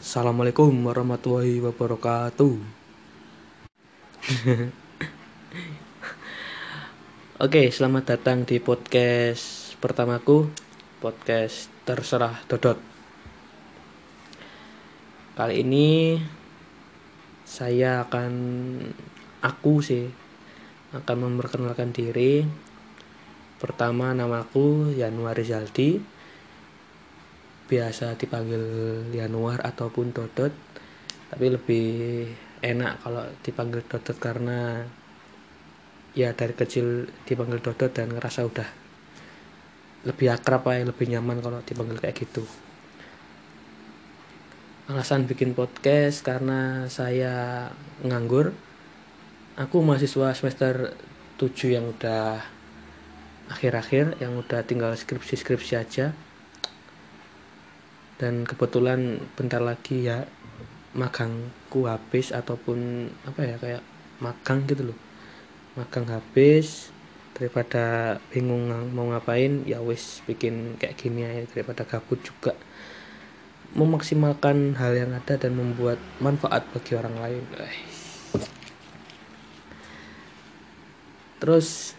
Assalamualaikum warahmatullahi wabarakatuh. Oke, selamat datang di podcast pertamaku, podcast terserah Dodot. Kali ini saya akan aku sih akan memperkenalkan diri. Pertama namaku Yanuar Rizaldi biasa dipanggil Januar ataupun Dodot tapi lebih enak kalau dipanggil Dodot karena ya dari kecil dipanggil Dodot dan ngerasa udah lebih akrab ya lebih nyaman kalau dipanggil kayak gitu. Alasan bikin podcast karena saya nganggur. Aku mahasiswa semester 7 yang udah akhir-akhir yang udah tinggal skripsi-skripsi aja dan kebetulan bentar lagi ya magangku habis ataupun apa ya kayak magang gitu loh. Magang habis daripada bingung mau ngapain ya wis bikin kayak gini aja daripada gabut juga. Memaksimalkan hal yang ada dan membuat manfaat bagi orang lain. Terus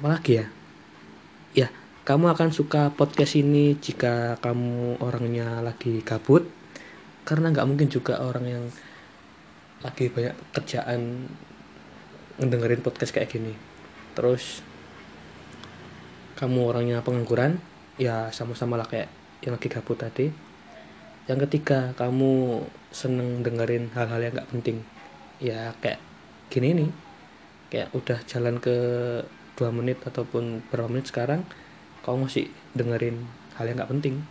apa lagi ya kamu akan suka podcast ini jika kamu orangnya lagi gabut. Karena nggak mungkin juga orang yang lagi banyak kerjaan ngedengerin podcast kayak gini. Terus kamu orangnya pengangguran ya sama-sama lah kayak yang lagi gabut tadi. Yang ketiga kamu seneng dengerin hal-hal yang nggak penting. Ya kayak gini nih. Kayak udah jalan ke dua menit ataupun berapa menit sekarang kamu masih dengerin hal yang nggak penting.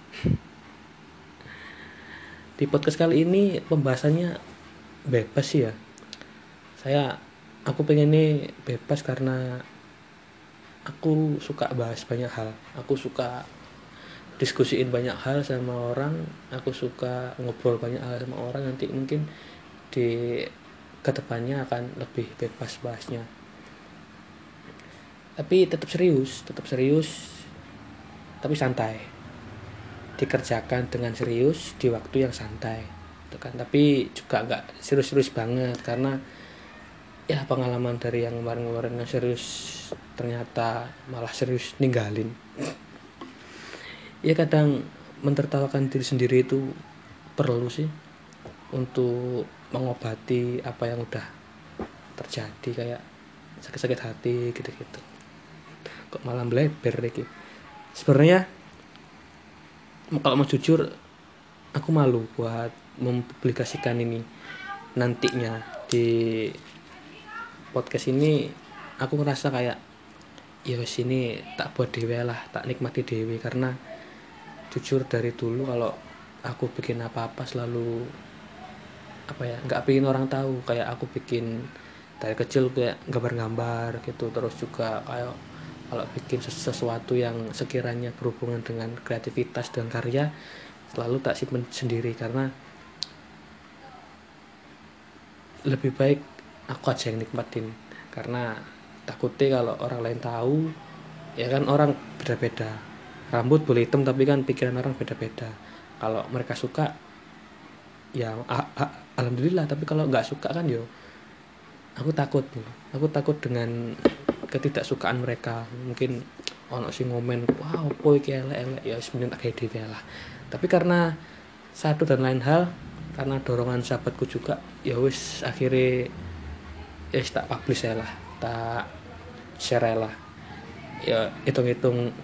Di podcast kali ini pembahasannya bebas sih ya. Saya aku pengen ini bebas karena aku suka bahas banyak hal. Aku suka diskusiin banyak hal sama orang. Aku suka ngobrol banyak hal sama orang. Nanti mungkin di ke depannya akan lebih bebas bahasnya. Tapi tetap serius tetap serius tapi santai. Dikerjakan dengan serius di waktu yang santai gitu kan. Tapi juga nggak serius-serius banget karena ya pengalaman dari yang kemarin-kemarin yang serius ternyata malah serius ninggalin. Ya kadang mentertawakan diri sendiri itu perlu sih untuk mengobati apa yang udah terjadi kayak sakit-sakit hati gitu-gitu. Kok malam bleber gitu sebenarnya kalau mau jujur aku malu buat mempublikasikan ini nantinya. Di podcast ini aku ngerasa kayak ya wes ini tak buat dewe lah tak nikmati dewe karena jujur dari dulu kalau aku bikin apa-apa selalu apa ya nggak pingin orang tahu. Kayak aku bikin dari kecil kayak gambar-gambar gitu terus juga kayak kalau bikin sesuatu yang sekiranya berhubungan dengan kreativitas dan karya selalu tak simpen sendiri karena lebih baik aku aja yang nikmatin. Karena takutnya kalau orang lain tahu ya kan orang beda-beda. Rambut boleh hitam tapi kan pikiran orang beda-beda. Kalau mereka suka ya alhamdulillah. Tapi kalau nggak suka kan yo aku takut aku takut dengan ketidaksukaan mereka. Mungkin ono sing ngomen wow boy kayak elek ya sebenarnya tak kayak lah. Tapi karena satu dan lain hal karena dorongan sahabatku juga ya wis akhirnya ya tak publish ya lah tak share lah. Ya hitung-hitung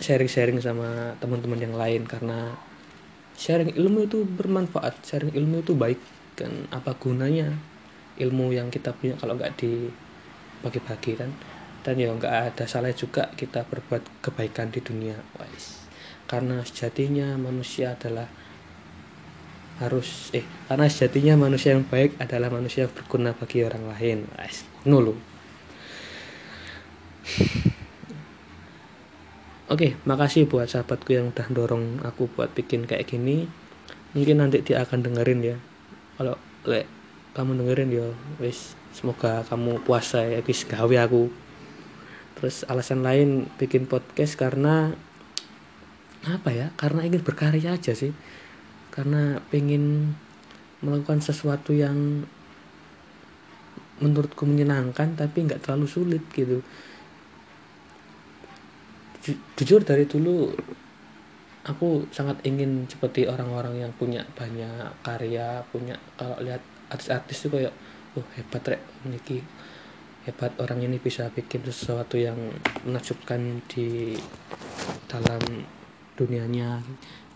sharing-sharing sama teman-teman yang lain karena sharing ilmu itu bermanfaat sharing ilmu itu baik kan apa gunanya ilmu yang kita punya kalau nggak dibagi-bagi kan? Dan ya nggak ada salah juga kita berbuat kebaikan di dunia. Wise karena sejatinya manusia adalah harus eh karena sejatinya manusia yang baik adalah manusia yang berguna bagi orang lain. Wise nulu Oke, makasih buat sahabatku yang udah dorong aku buat bikin kayak gini. Mungkin nanti dia akan dengerin ya. Kalau kamu dengerin yo. Wis semoga kamu puasa ya wis gawe aku. Terus alasan lain bikin podcast karena apa ya karena ingin berkarya aja sih. Karena pengen melakukan sesuatu yang menurutku menyenangkan tapi nggak terlalu sulit gitu. Ju jujur dari dulu aku sangat ingin seperti orang-orang yang punya banyak karya punya kalau lihat artis-artis itu kayak oh hebat rek. Memiliki hebat orang ini bisa bikin sesuatu yang menakjubkan di dalam dunianya.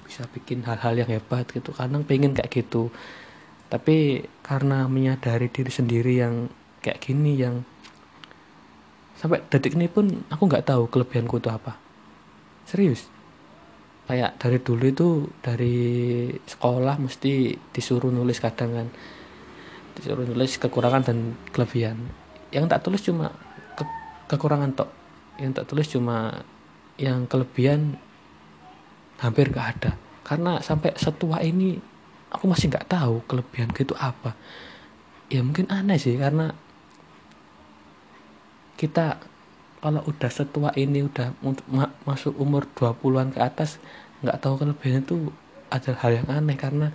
Bisa bikin hal-hal yang hebat gitu. Kadang pengen kayak gitu. Tapi karena menyadari diri sendiri yang kayak gini yang sampai detik ini pun aku nggak tahu kelebihanku itu apa. Serius. Kayak dari dulu itu dari sekolah mesti disuruh nulis kadang kan disuruh nulis kekurangan dan kelebihan. Yang tak tulis cuma ke kekurangan tok. Yang tak tulis cuma yang kelebihan hampir gak ada. Karena sampai setua ini aku masih nggak tahu kelebihan itu apa. Ya mungkin aneh sih karena kita kalau udah setua ini udah ma masuk umur 20-an ke atas nggak tahu kelebihan itu ada hal yang aneh. Karena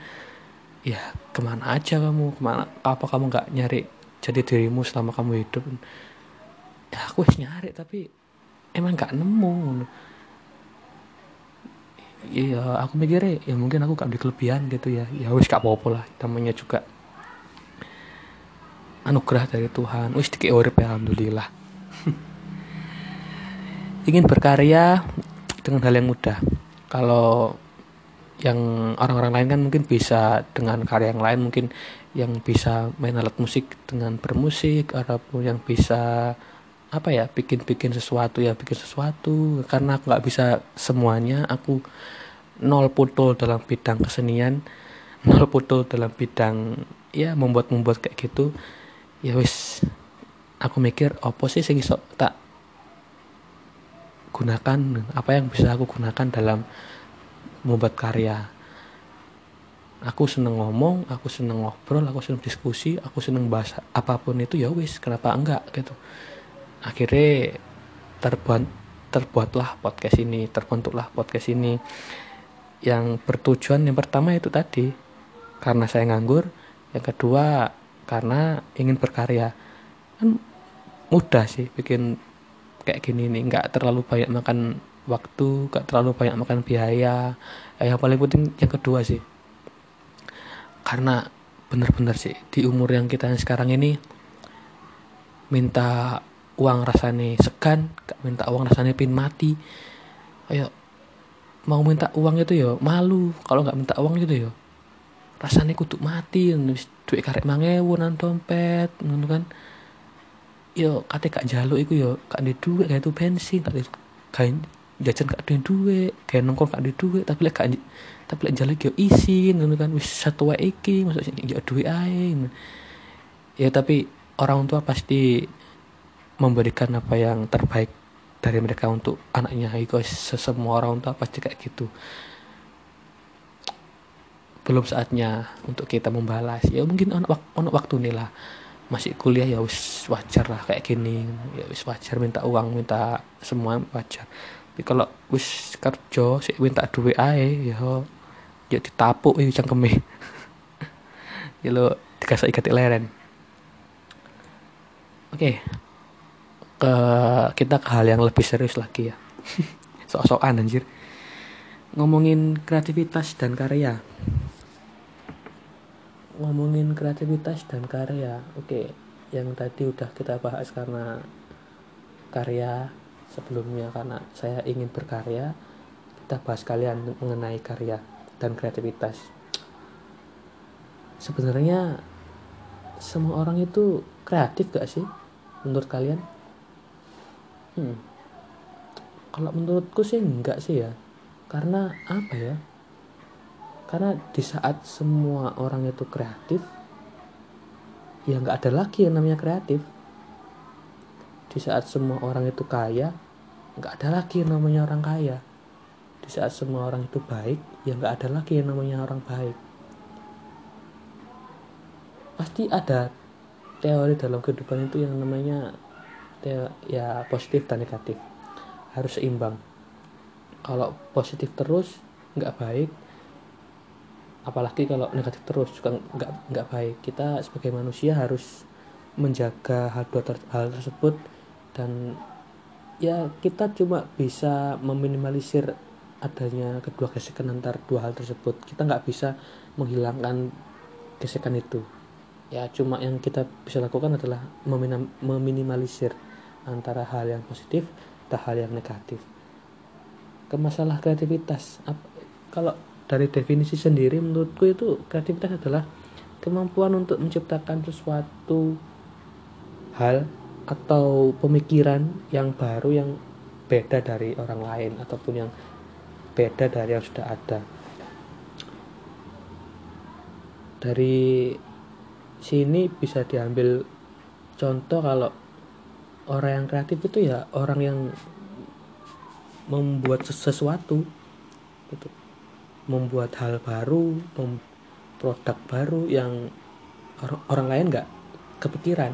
ya ke mana aja kamu? Ke mana apa kamu nggak nyari jadi dirimu selama kamu hidup? Ya aku nyari tapi emang nggak nemu. Iya aku mikirnya ya mungkin aku gak di kelebihan gitu ya. Ya wis gak apa-apa lah namanya juga anugerah dari Tuhan. Wis dikit urip ya alhamdulillah. Ingin berkarya dengan hal yang mudah. Kalau yang orang-orang lain kan mungkin bisa dengan karya yang lain mungkin yang bisa main alat musik dengan bermusik ataupun yang bisa apa ya bikin-bikin sesuatu ya bikin sesuatu. Karena aku nggak bisa semuanya aku nol putul dalam bidang kesenian nol putul dalam bidang ya membuat membuat kayak gitu. Ya wis aku mikir apa sih sing iso tak gunakan? Apa yang bisa aku gunakan dalam membuat karya. Aku seneng ngomong aku seneng ngobrol aku seneng diskusi aku seneng bahas apa pun itu ya wis kenapa enggak gitu. Akhirnya terbuat terbuatlah podcast ini terbentuklah podcast ini. Yang bertujuan yang pertama itu tadi karena saya nganggur yang kedua karena ingin berkarya. Kan mudah sih bikin kayak gini nih nggak terlalu banyak makan waktu nggak terlalu banyak makan biaya. Yang paling penting yang kedua sih. Karena bener-bener sih di umur yang kita sekarang ini minta uang rasanya segan minta uang rasanya pin mati. Ayo mau minta uang itu ya malu. Kalau nggak minta uang itu ya rasanya kudu mati. Duit karek mangewu nang dompet ngono kan. Yo kate gak jaluk iku yo gak ada duit kayak itu bensin gak jajan gak ada duit kayak nongkrong gak ada duit tapi lek gak tapi lek jaluk yo isin ngono kan. Wis satu wae iki maksudnya yo duit ae ya tapi orang tua pasti memberikan apa yang terbaik dari mereka untuk anaknya. Itu semua orang tua pasti kayak gitu. Belum saatnya untuk kita membalas. Ya mungkin on, on waktu nih lah. Masih kuliah ya wis wajar lah kayak gini. Ya wis wajar minta uang minta semua wajar tapi kalau wis kerja sih minta duit ae ya ya ditapuk ya cangkeme ya lo dikasih ikat leren. Oke. Okay ke kita ke hal yang lebih serius lagi ya. Sok-sokan anjir. Ngomongin kreativitas dan karya. Ngomongin kreativitas dan karya. Oke yang tadi udah kita bahas karena karya sebelumnya karena saya ingin berkarya kita bahas kalian mengenai karya dan kreativitas. Sebenarnya semua orang itu kreatif gak sih menurut kalian? Hmm. kalau menurutku sih enggak sih ya. Karena apa ya? Karena di saat semua orang itu kreatif ya nggak ada lagi yang namanya kreatif di saat semua orang itu kaya nggak ada lagi yang namanya orang kaya. Di saat semua orang itu baik ya nggak ada lagi yang namanya orang baik. Pasti ada teori dalam kehidupan itu yang namanya ya positif dan negatif. Harus seimbang. Kalau positif terus nggak baik apalagi kalau negatif terus juga nggak nggak baik. Kita sebagai manusia harus menjaga hal dua hal tersebut dan ya kita cuma bisa meminimalisir adanya kedua gesekan antar dua hal tersebut. Kita nggak bisa menghilangkan gesekan itu. Ya cuma yang kita bisa lakukan adalah meminimalisir antara hal yang positif dan hal yang negatif. Ke masalah kreativitas kalau dari definisi sendiri menurutku itu kreativitas adalah kemampuan untuk menciptakan sesuatu hal atau pemikiran yang baru yang beda dari orang lain ataupun yang beda dari yang sudah ada? Dari sini bisa diambil contoh kalau orang yang kreatif itu ya orang yang membuat sesuatu gitu. Membuat hal baru produk baru yang or orang lain nggak kepikiran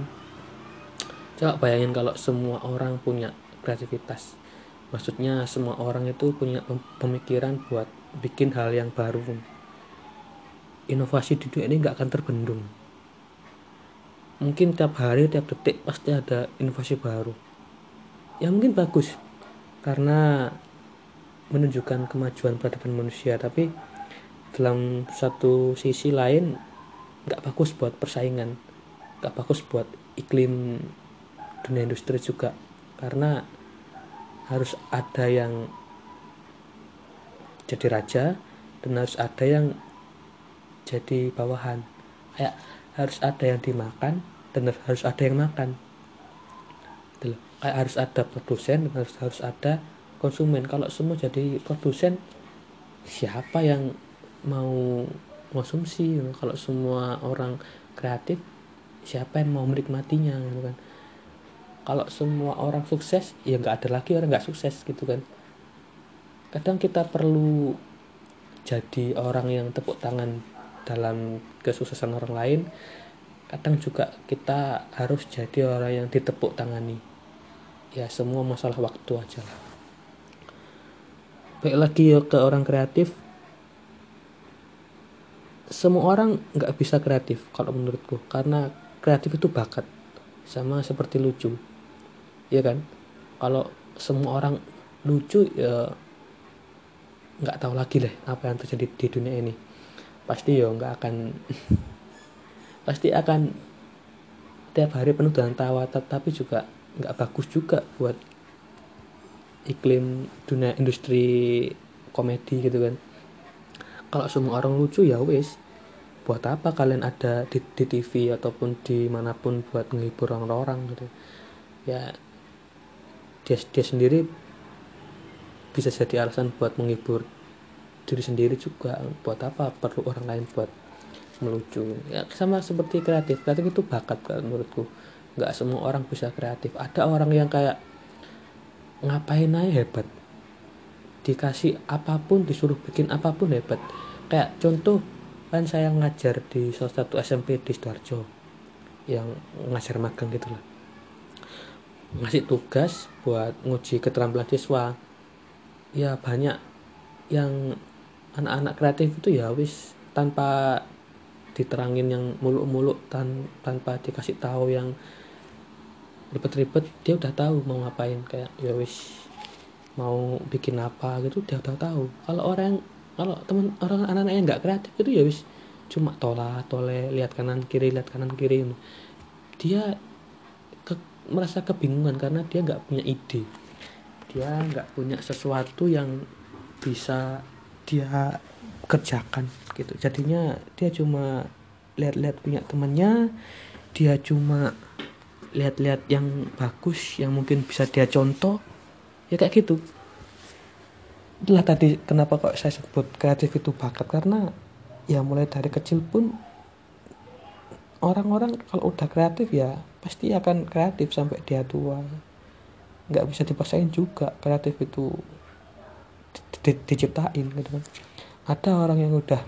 coba bayangin kalau semua orang punya kreativitas. Maksudnya semua orang itu punya pemikiran buat bikin hal yang baru. Inovasi di dunia ini nggak akan terbendung. Mungkin tiap hari tiap detik pasti ada inovasi baru. Ya mungkin bagus karena menunjukkan kemajuan peradaban manusia tapi dalam satu sisi lain nggak bagus buat persaingan nggak bagus buat iklim dunia industri juga. Karena harus ada yang jadi raja dan harus ada yang jadi bawahan. Kayak harus ada yang dimakan dan harus ada yang makan. Kayak harus ada produsen dan harus harus ada konsumen. Kalau semua jadi produsen siapa yang mau konsumsi? Kalau semua orang kreatif siapa yang mau menikmatinya? Gitu kan kalau semua orang sukses ya nggak ada lagi orang nggak sukses gitu kan. Kadang kita perlu jadi orang yang tepuk tangan dalam kesuksesan orang lain kadang juga kita harus jadi orang yang ditepuk tangani. Ya semua masalah waktu aja lah. Baik lagi ya ke orang kreatif. Semua orang nggak bisa kreatif kalau menurutku karena kreatif itu bakat sama seperti lucu ya kan? Kalau semua orang lucu ya nggak tahu lagi deh apa yang terjadi di dunia ini. Pasti ya nggak akan pasti akan tiap hari penuh dengan tawa tapi juga nggak bagus juga buat iklim dunia industri komedi gitu kan. Kalau semua orang lucu ya wis. Buat apa kalian ada di, di TV ataupun di mana pun buat menghibur orang-orang gitu? Ya dia dia sendiri bisa jadi alasan buat menghibur diri sendiri juga. Buat apa? Perlu orang lain buat melucu. Ya sama seperti kreatif. Kreatif itu bakat kan menurutku. Nggak semua orang bisa kreatif. Ada orang yang kayak ngapain aja hebat? Dikasih apa pun disuruh bikin apa pun hebat. Kayak contoh kan saya ngajar di salah satu SMP di Sidoarjo yang ngajar magang gitu lah ngasih tugas buat nguji keterampilan siswa. Ya banyak yang anak-anak kreatif itu ya wis tanpa diterangin yang muluk-muluk tan tanpa dikasih tahu yang ribet-ribet dia udah tahu mau ngapain. Kayak ya wis mau bikin apa gitu dia udah tahu. Kalau orang kalau teman orang anak-anak yang nggak kreatif itu ya wis cuma tola tole lihat kanan kiri lihat kanan kiri. Dia merasa kebingungan karena dia nggak punya ide. Dia nggak punya sesuatu yang bisa dia kerjakan gitu. Jadinya dia cuma lihat-lihat punya temannya dia cuma lihat-lihat yang bagus yang mungkin bisa dia contoh ya kayak gitu. Itulah tadi kenapa kok saya sebut kreatif itu bakat karena ya mulai dari kecil pun orang-orang kalau udah kreatif ya pasti akan kreatif sampai dia tua. Nggak bisa dipaksain juga kreatif itu di, di, diciptain gitu kan. Ada orang yang udah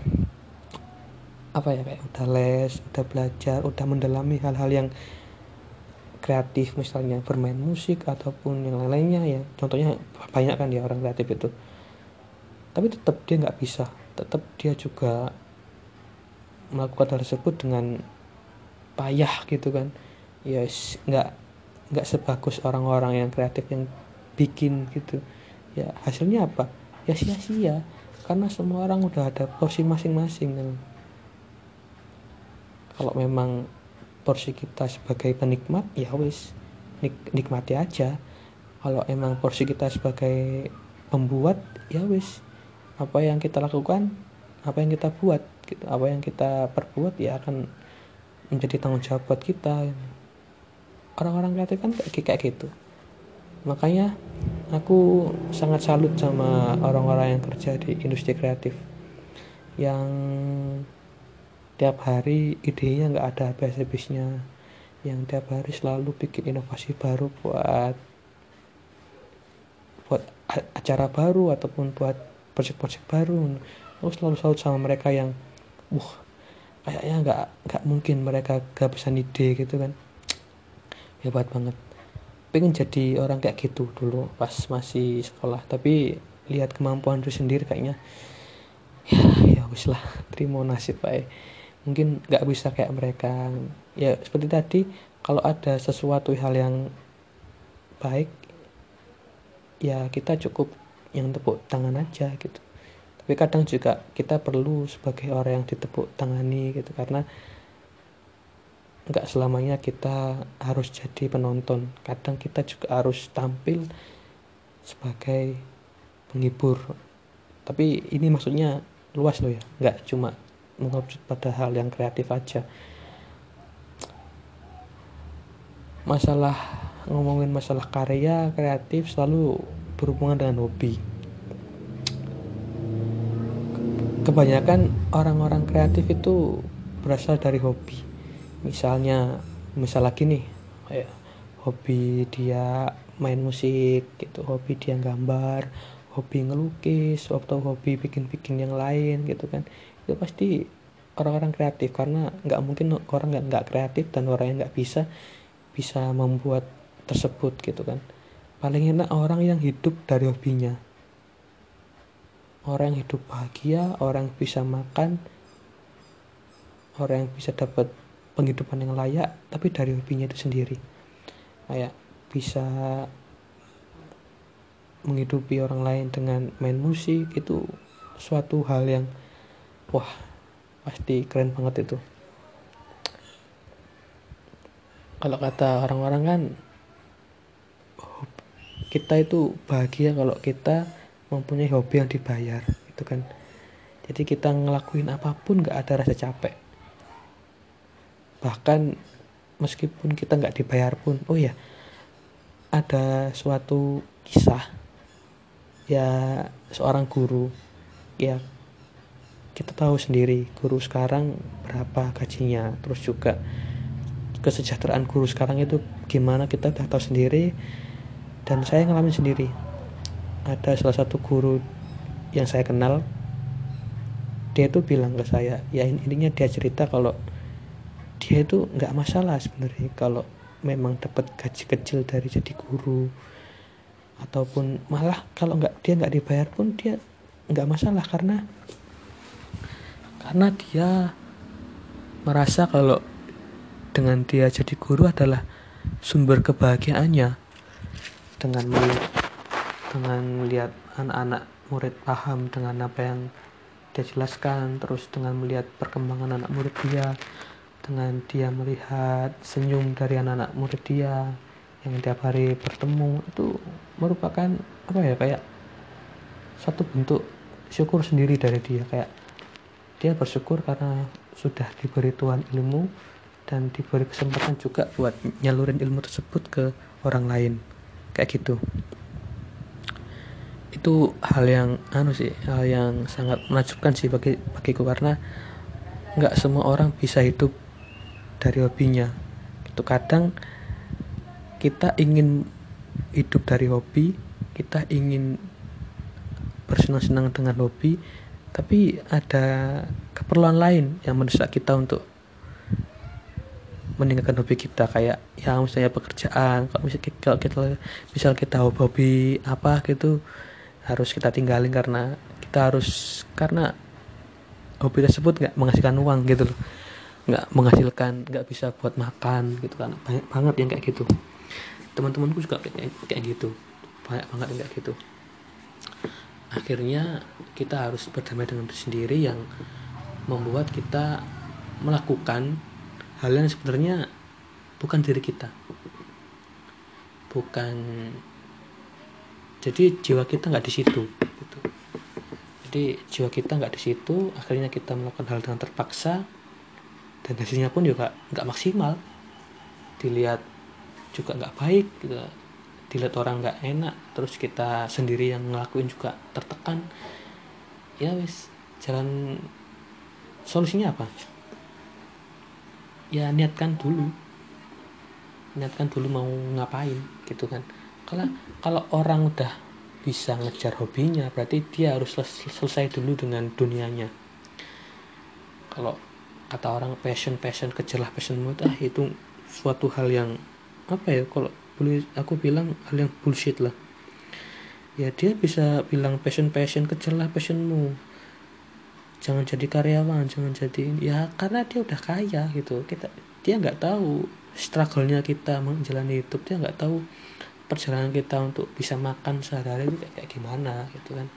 apa ya kayak udah les udah belajar udah mendalami hal-hal yang kreatif misalnya bermain musik ataupun yang lain-lainnya ya. Contohnya banyak kan ya orang kreatif itu. Tapi tetap dia nggak bisa. Tetap dia juga melakukan hal tersebut dengan payah gitu kan. Ya nggak nggak sebagus orang-orang yang kreatif yang bikin gitu. Ya hasilnya apa? Ya sia-sia. Karena semua orang udah ada porsi masing-masing kan. Kalau memang porsi kita sebagai penikmat ya wis nik nikmati aja. Kalau emang porsi kita sebagai pembuat ya wis. Apa yang kita lakukan apa yang kita buat gitu. Apa yang kita perbuat ya akan menjadi tanggung jawab buat kita. Orang-orang kreatif kan kayak kayak gitu. Makanya aku sangat salut sama orang-orang yang kerja di industri kreatif yang tiap hari idenya nggak ada habis-habisnya yang tiap hari selalu bikin inovasi baru buat buat acara baru ataupun buat project-project baru. Aku selalu salut sama mereka yang wah kayaknya nggak nggak mungkin mereka kehabisan ide gitu kan. Hebat banget. Pengen jadi orang kayak gitu dulu pas masih sekolah tapi lihat kemampuan diri sendiri kayaknya ya ya wis lah terima nasib pak. Mungkin nggak bisa kayak mereka. Ya seperti tadi kalau ada sesuatu hal yang baik ya kita cukup yang tepuk tangan aja gitu tapi kadang juga kita perlu sebagai orang yang ditepuk tangani gitu karena nggak selamanya kita harus jadi penonton. Kadang kita juga harus tampil sebagai penghibur. Tapi ini maksudnya luas loh ya nggak cuma mengerucut pada hal yang kreatif aja. Masalah ngomongin masalah karya kreatif selalu berhubungan dengan hobi kebanyakan orang-orang kreatif itu berasal dari hobi. Misalnya misal lagi nih kayak hobi dia main musik gitu hobi dia gambar hobi ngelukis atau hobi bikin-bikin yang lain gitu kan. Itu pasti orang-orang kreatif karena nggak mungkin orang nggak nggak kreatif dan orang yang nggak bisa bisa membuat tersebut gitu kan. Paling enak orang yang hidup dari hobinya orang yang hidup bahagia orang yang bisa makan orang yang bisa dapat penghidupan yang layak tapi dari hobinya itu sendiri. Kayak bisa menghidupi orang lain dengan main musik itu suatu hal yang wah pasti keren banget itu. Kalau kata orang-orang kan kita itu bahagia kalau kita mempunyai hobi yang dibayar itu kan. Jadi kita ngelakuin apa pun gak ada rasa capek. Bahkan meskipun kita nggak dibayar pun oh ya ada suatu kisah ya seorang guru ya kita tahu sendiri guru sekarang berapa gajinya. Terus juga kesejahteraan guru sekarang itu gimana kita udah tahu sendiri dan saya ngalamin sendiri ada salah satu guru yang saya kenal dia tuh bilang ke saya ya intinya dia cerita kalau dia itu nggak masalah sebenarnya kalau memang dapat gaji kecil dari jadi guru. Ataupun malah kalau nggak dia nggak dibayar pun dia nggak masalah karena karena dia merasa kalau dengan dia jadi guru adalah sumber kebahagiaannya. Dengan melihat dengan melihat anak-anak murid paham dengan apa yang dia jelaskan terus dengan melihat perkembangan anak murid dia dengan dia melihat senyum dari anak-anak murid dia yang tiap hari bertemu itu merupakan apa ya kayak satu bentuk syukur sendiri dari dia. Kayak dia bersyukur karena sudah diberi Tuhan ilmu dan diberi kesempatan juga buat nyalurin ilmu tersebut ke orang lain. Kayak gitu itu hal yang anu sih hal yang sangat menakjubkan sih bagi bagiku. Karena nggak semua orang bisa hidup dari hobinya. Itu kadang kita ingin hidup dari hobi kita ingin bersenang-senang dengan hobi tapi ada keperluan lain yang mendesak kita untuk meninggalkan hobi kita. Kayak yang misalnya pekerjaan kalau misalnya kalau kita misal kita hobi apa gitu harus kita tinggalin karena kita harus karena hobi tersebut nggak menghasilkan uang gitu loh. Nggak menghasilkan nggak bisa buat makan gitu kan. Banyak banget yang kayak gitu. Teman-temanku juga kayak kayak gitu. Banyak banget yang kayak gitu. Akhirnya kita harus berdamai dengan diri sendiri yang membuat kita melakukan hal yang sebenarnya bukan diri kita. Bukan jadi jiwa kita nggak di situ gitu. jadi jiwa kita nggak di situ akhirnya kita melakukan hal dengan terpaksa dan hasilnya pun juga nggak maksimal. Dilihat juga nggak baik gitu. Dilihat orang nggak enak terus kita sendiri yang ngelakuin juga tertekan. Ya wis jalan solusinya apa? Ya niatkan dulu. Niatkan dulu mau ngapain gitu kan kalau kalau orang udah bisa ngejar hobinya berarti dia harus selesai dulu dengan dunianya. Kalau kata orang passion passion kejarlah passionmu ah itu suatu hal yang apa ya kalau boleh aku bilang hal yang bullshit lah. Ya dia bisa bilang passion passion kejarlah passionmu. Jangan jadi karyawan jangan jadi ya karena dia udah kaya gitu. Kita dia nggak tahu struggle-nya kita menjalani hidup. Dia nggak tahu perjalanan kita untuk bisa makan sehari-hari itu kayak, gimana gitu kan.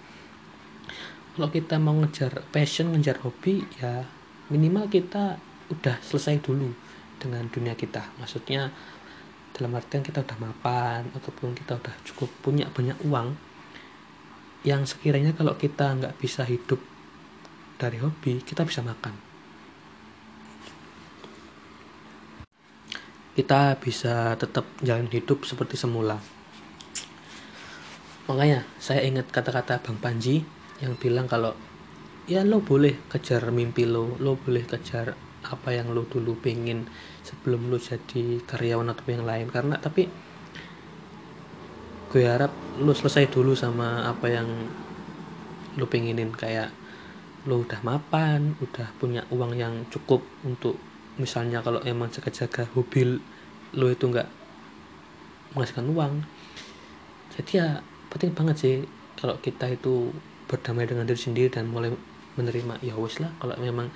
Kalau kita mau ngejar passion ngejar hobi ya minimal kita udah selesai dulu dengan dunia kita. Maksudnya dalam artian kita udah mapan ataupun kita udah cukup punya banyak uang yang sekiranya kalau kita nggak bisa hidup dari hobi kita bisa makan kita bisa tetap jalan hidup seperti semula. Makanya saya ingat kata-kata Bang Panji yang bilang kalau ya lo boleh kejar mimpi lo lo boleh kejar apa yang lo dulu pengen sebelum lo jadi karyawan atau yang lain. Karena tapi gue harap lo selesai dulu sama apa yang lo pengenin kayak lo udah mapan udah punya uang yang cukup untuk misalnya kalau emang jaga-jaga hobi lo itu nggak menghasilkan uang jadi ya penting banget sih kalau kita itu berdamai dengan diri sendiri dan mulai menerima ya wes lah kalau memang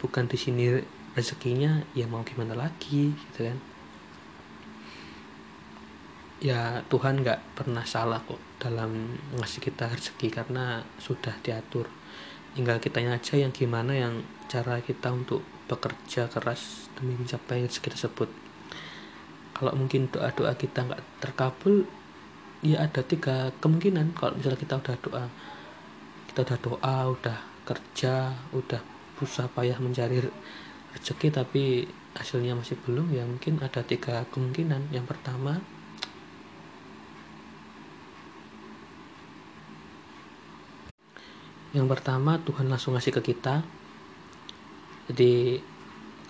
bukan di sini rezekinya ya mau gimana lagi gitu kan. Ya Tuhan nggak pernah salah kok dalam ngasih kita rezeki karena sudah diatur. Tinggal kitanya aja yang gimana yang cara kita untuk bekerja keras demi mencapai rezeki tersebut. Kalau mungkin doa-doa kita nggak terkabul ya ada tiga kemungkinan. Kalau misalnya kita udah doa kita udah doa udah kerja udah berusaha payah mencari rezeki tapi hasilnya masih belum ya mungkin ada tiga kemungkinan. Yang pertama yang pertama Tuhan langsung ngasih ke kita jadi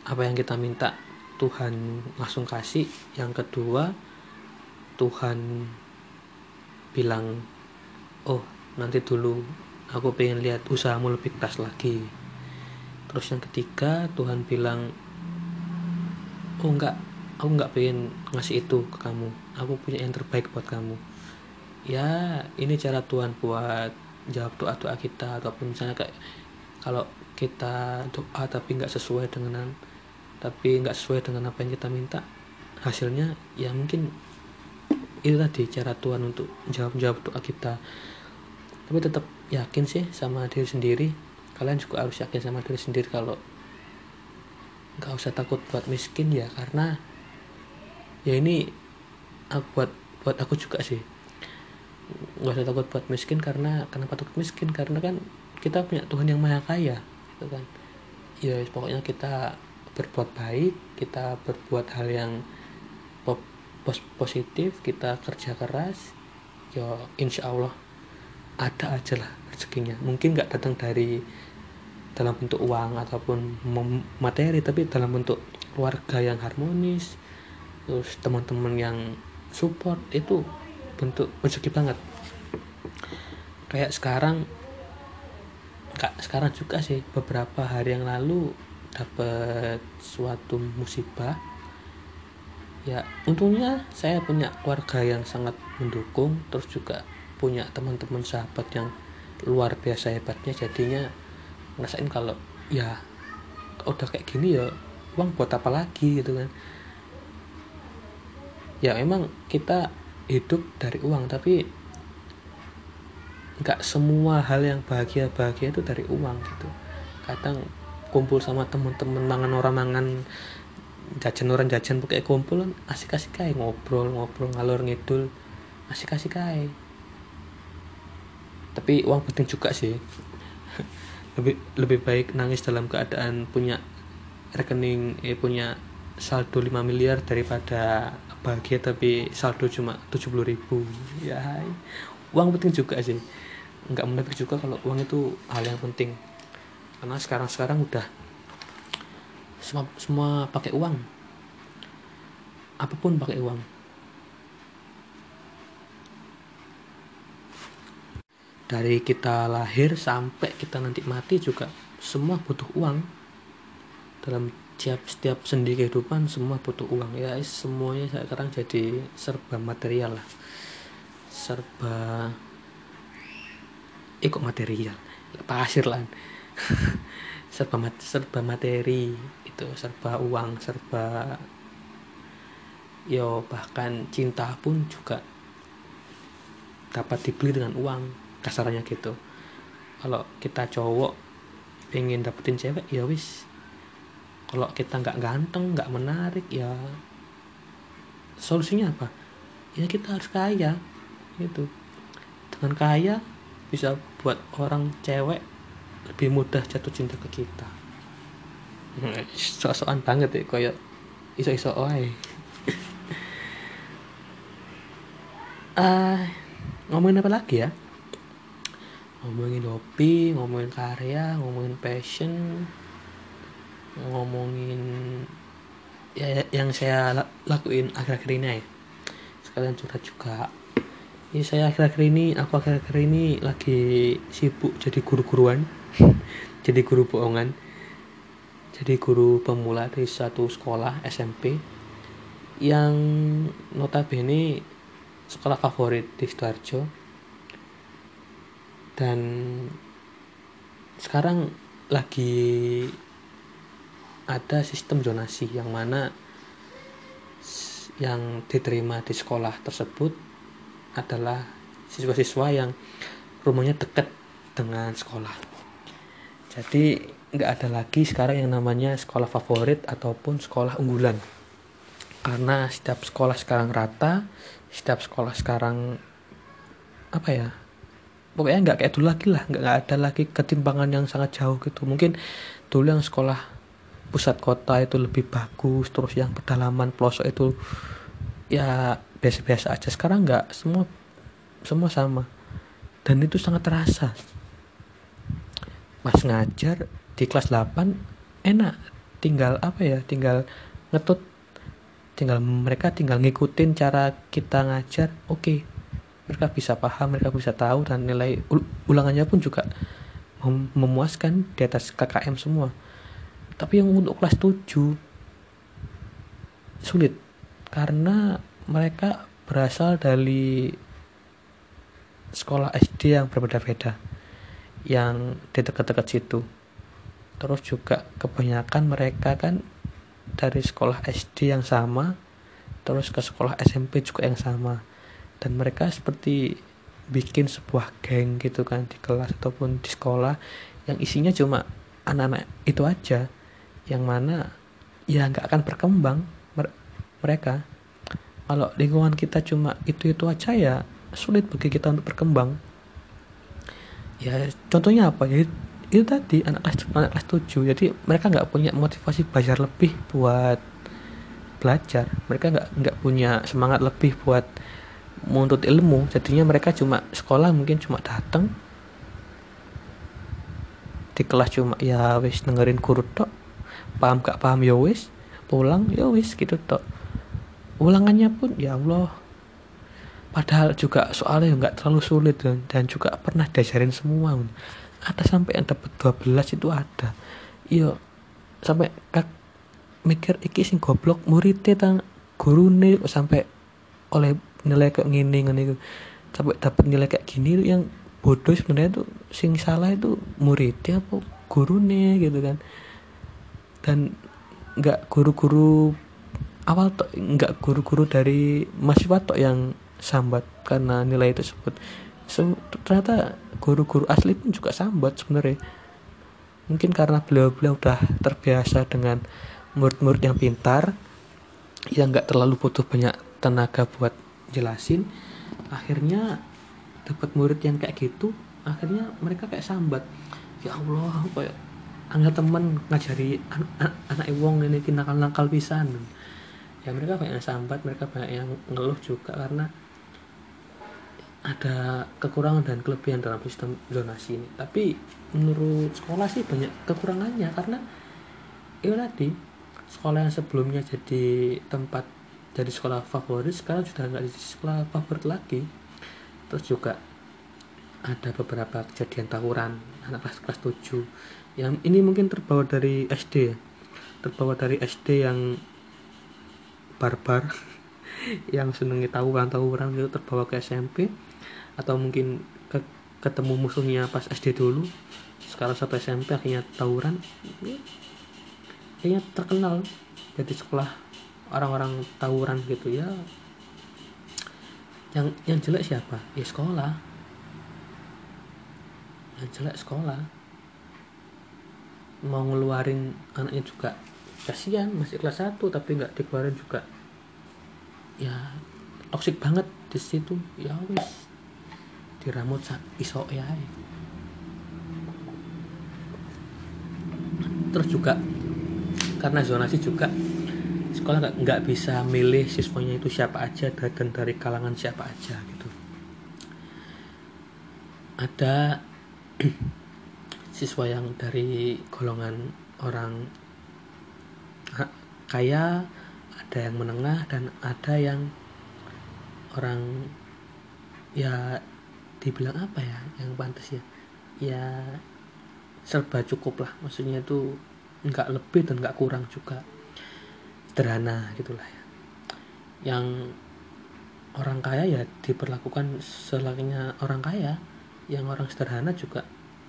apa yang kita minta? Tuhan langsung kasih. Yang kedua Tuhan bilang oh nanti dulu aku pengen lihat usahamu lebih keras lagi. Terus yang ketiga Tuhan bilang oh enggak. Aku enggak pengen ngasih itu ke kamu. Aku punya yang terbaik buat kamu. Ya ini cara Tuhan buat jawab doa doa kita ataupun misalnya kayak kalau kita doa tapi nggak sesuai dengan tapi nggak sesuai dengan apa yang kita minta hasilnya ya mungkin itu tadi cara Tuhan untuk jawab jawab doa kita. Tapi tetap yakin sih sama diri sendiri. Kalian juga harus yakin sama diri sendiri kalau nggak usah takut buat miskin ya karena ya ini aku buat buat aku juga sih. Nggak usah takut buat miskin karena kenapa takut miskin? Karena kan kita punya Tuhan yang maha kaya gitu kan. Ya pokoknya kita berbuat baik kita berbuat hal yang positif kita kerja keras ya insya Allah ada aja lah rezekinya. Mungkin nggak datang dari dalam bentuk uang ataupun materi tapi dalam bentuk keluarga yang harmonis terus teman-teman yang support itu bentuk rezeki banget. Kayak sekarang kak sekarang juga sih beberapa hari yang lalu dapat suatu musibah. Ya untungnya saya punya keluarga yang sangat mendukung terus juga punya teman-teman sahabat yang luar biasa hebatnya jadinya ngerasain kalau ya udah kayak gini ya uang buat apa lagi gitu kan. Ya emang kita hidup dari uang tapi nggak semua hal yang bahagia bahagia itu dari uang gitu. Kadang kumpul sama temen-temen mangan orang mangan jajan orang jajan pakai kumpul kan asik-asik kayak ngobrol ngobrol ngalor ngidul asik-asik kayak tapi uang penting juga sih. Lebih lebih baik nangis dalam keadaan punya rekening eh punya saldo 5 miliar daripada bahagia tapi saldo cuma 70 ribu. Ya. Uang penting juga sih. Nggak menafik juga kalau uang itu hal yang penting. Karena sekarang sekarang udah semua semua pakai uang. Apa pun pakai uang. Dari kita lahir sampai kita nanti mati juga semua butuh uang. Dalam setiap setiap sendi kehidupan semua butuh uang. Ya semuanya sekarang jadi serba material lah serba eh, material pasir lah. Serba mat, serba materi itu serba uang serba yo bahkan cinta pun juga dapat dibeli dengan uang kasarnya gitu. Kalau kita cowok pengen dapetin cewek ya wis. Kalau kita nggak ganteng nggak menarik ya solusinya apa? Ya kita harus kaya gitu. Dengan kaya bisa buat orang cewek lebih mudah jatuh cinta ke kita. So-soan banget ya kayak iso-iso oi uh, ngomongin apa lagi ya? Ngomongin hobi ngomongin karya ngomongin passion ngomongin ya yang saya lakuin akhir-akhir ini ya. Sekalian curhat juga ini saya akhir-akhir ini aku akhir-akhir ini lagi sibuk jadi guru-guruan jadi guru bohongan jadi guru pemula di satu sekolah SMP yang notabene sekolah favorit di Sidoarjo. Dan sekarang lagi ada sistem zonasi yang mana yang diterima di sekolah tersebut adalah siswa-siswa yang rumahnya dekat dengan sekolah. Jadi nggak ada lagi sekarang yang namanya sekolah favorit ataupun sekolah unggulan. Karena setiap sekolah sekarang rata setiap sekolah sekarang apa ya pokoknya nggak kayak dulu lagi lah. Nggak ada lagi ketimpangan yang sangat jauh gitu. Mungkin dulu yang sekolah pusat kota itu lebih bagus terus yang pedalaman pelosok itu ya biasa-biasa aja. Sekarang nggak. Semua semua sama. Dan itu sangat terasa. Pas ngajar di kelas 8 enak. Tinggal apa ya? Tinggal ngetut. Tinggal mereka tinggal ngikutin cara kita ngajar. Oke. Okay, mereka bisa paham mereka bisa tahu dan nilai ulangannya pun juga mem memuaskan di atas KKM semua. Tapi yang untuk kelas 7 sulit. Karena mereka berasal dari sekolah SD yang berbeda-beda yang di dekat-dekat situ. Terus juga kebanyakan mereka kan dari sekolah SD yang sama terus ke sekolah SMP juga yang sama. Dan mereka seperti bikin sebuah geng gitu kan di kelas ataupun di sekolah yang isinya cuma anak-anak itu aja yang mana ya nggak akan berkembang mereka kalau lingkungan kita cuma itu itu aja ya sulit bagi kita untuk berkembang. Ya contohnya apa? Ya itu tadi anak kelas anak kelas 7 jadi mereka nggak punya motivasi belajar lebih buat belajar. Mereka nggak nggak punya semangat lebih buat menuntut ilmu. Jadinya mereka cuma sekolah mungkin cuma datang. Di kelas cuma ya wis dengerin guru tok. Paham gak paham ya wis. Pulang ya wis gitu tok ulangannya pun ya Allah. Padahal juga soalnya nggak terlalu sulit dan, dan juga pernah diajarin semua ada sampai yang dapat 12 itu ada. Iya sampai kak mikir iki sing goblok muridnya tang guru nih sampai oleh nilai kayak gini itu. Sampai dapat nilai kayak gini yang bodoh sebenarnya tuh sing salah itu muridnya apa gurune gitu kan. Dan nggak guru-guru awal tok nggak guru-guru dari mahasiswa tok yang sambat karena nilai tersebut. So, ternyata guru-guru asli pun juga sambat sebenarnya. Mungkin karena beliau-beliau udah terbiasa dengan murid-murid yang pintar yang nggak terlalu butuh banyak tenaga buat jelasin akhirnya dapat murid yang kayak gitu akhirnya mereka kayak sambat. Ya Allah kayak angel temen ngajari an an anak wong ini nakal nakal pisan ya mereka banyak yang sambat mereka banyak yang ngeluh juga karena ada kekurangan dan kelebihan dalam sistem zonasi ini. Tapi menurut sekolah sih banyak kekurangannya karena itu tadi sekolah yang sebelumnya jadi tempat jadi sekolah favorit sekarang sudah nggak jadi sekolah favorit lagi. Terus juga ada beberapa kejadian tawuran anak kelas kelas 7 yang ini mungkin terbawa dari SD terbawa dari SD yang barbar yang senengi tawuran tawuran itu terbawa ke SMP atau mungkin ke, ketemu musuhnya pas SD dulu. Sekarang satu SMP akhirnya tawuran. Ya, kayaknya terkenal jadi sekolah orang-orang tawuran gitu ya. Yang yang jelek siapa? Ya sekolah. Yang jelek sekolah. Mau ngeluarin anaknya juga kasihan masih kelas 1 tapi nggak dikeluarin juga. Ya toksik banget di situ. Ya wis diramut iso ya. Terus juga karena zonasi juga sekolah nggak bisa milih siswanya itu siapa aja dan dari kalangan siapa aja gitu. Ada siswa yang dari golongan orang kaya ada yang menengah dan ada yang orang ya dibilang apa ya yang pantas ya? Ya serba cukup lah. Maksudnya itu nggak lebih dan nggak kurang juga. Sederhana gitulah ya. Yang orang kaya ya diperlakukan selakinya orang kaya yang orang sederhana juga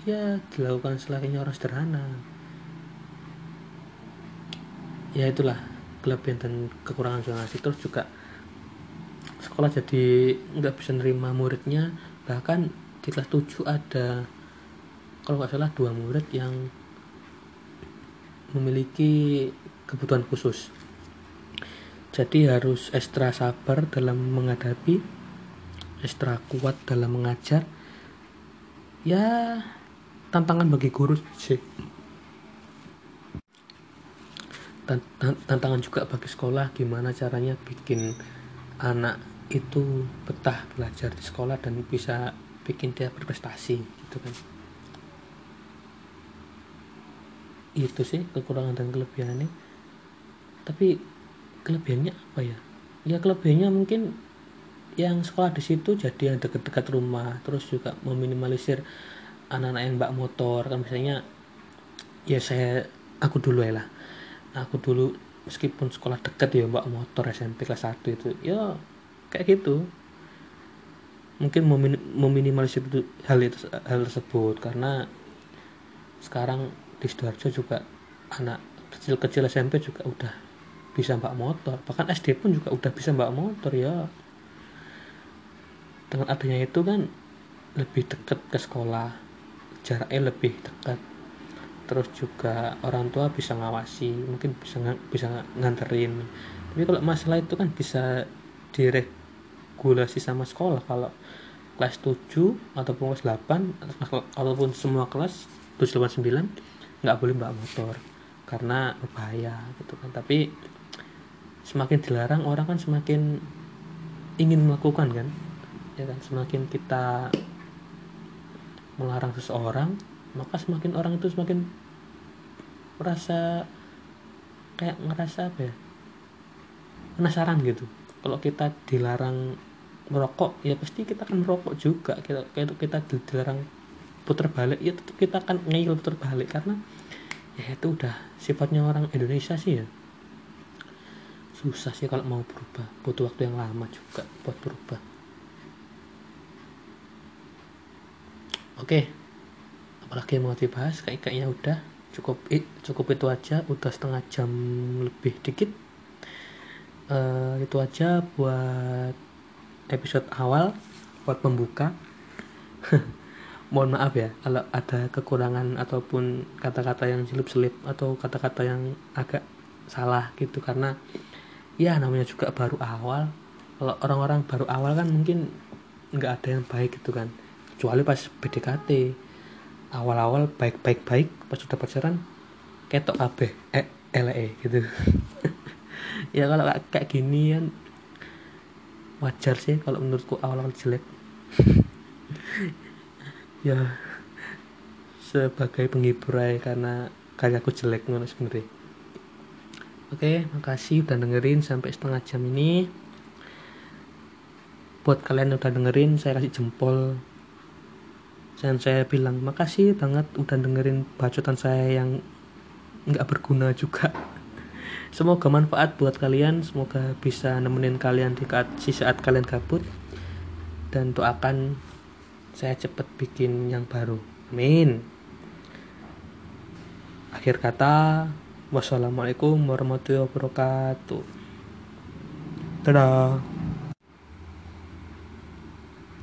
ya dilakukan selakinya orang sederhana ya itulah kelebihan dan kekurangan zonasi terus juga sekolah jadi nggak bisa nerima muridnya. Bahkan di kelas 7 ada kalau nggak salah dua murid yang memiliki kebutuhan khusus. Jadi harus ekstra sabar dalam menghadapi ekstra kuat dalam mengajar. Ya tantangan bagi guru sih tantangan juga bagi sekolah gimana caranya bikin anak itu betah belajar di sekolah dan bisa bikin dia berprestasi gitu kan. Itu sih kekurangan dan kelebihannya. Tapi kelebihannya apa ya? Ya kelebihannya mungkin yang sekolah di situ jadi yang dekat-dekat rumah terus juga meminimalisir anak-anak yang mbak motor kan misalnya ya saya aku dulu ya lah aku dulu meskipun sekolah dekat ya mbak motor SMP kelas 1 itu ya kayak gitu. Mungkin meminimalisir hal itu hal tersebut karena sekarang di sidoarjo juga anak kecil-kecil SMP juga udah bisa mbak motor. Bahkan SD pun juga udah bisa mbak motor ya. Dengan adanya itu kan lebih dekat ke sekolah jaraknya lebih dekat terus juga orang tua bisa ngawasi mungkin bisa bisa nganterin. Tapi kalau masalah itu kan bisa direk regulasi sama sekolah. Kalau kelas 7 ataupun kelas 8 ataupun semua kelas 789 nggak boleh bawa motor karena berbahaya gitu kan. Tapi semakin dilarang orang kan semakin ingin melakukan kan. Ya kan semakin kita melarang seseorang maka semakin orang itu semakin merasa kayak ngerasa apa ya? Penasaran gitu. Kalau kita dilarang merokok ya pasti kita akan merokok juga. Kita kita, kita dilarang putar balik ya tetap kita akan ngeyel putar balik. Karena ya itu udah sifatnya orang Indonesia sih ya. Susah sih kalau mau berubah. Butuh waktu yang lama juga buat berubah. Oke apalagi yang mau dibahas kayak kayaknya udah cukup it, cukup itu aja. Udah setengah jam lebih dikit. Uh, itu aja buat episode awal buat pembuka. Mohon maaf ya kalau ada kekurangan ataupun kata-kata yang selip-selip atau kata-kata yang agak salah gitu. Karena ya namanya juga baru awal. Kalau orang-orang baru awal kan mungkin nggak ada yang baik gitu kan. Kecuali pas PDKT awal-awal baik-baik baik pas sudah pacaran ketok kabeh eh LE gitu. Ya kalau kayak gini kan wajar sih kalau menurutku awal-awal jelek. Ya sebagai penghibur aja karena karyaku jelek ngono sebenarnya. Oke makasih udah dengerin sampai setengah jam ini. Buat kalian yang udah dengerin saya kasih jempol dan saya bilang makasih banget udah dengerin bacotan saya yang nggak berguna juga. Semoga manfaat buat kalian semoga bisa nemenin kalian di saat kalian gabut. Dan doakan saya cepet bikin yang baru. Amin. Akhir kata wassalamualaikum warahmatullahi wabarakatuh. Dadah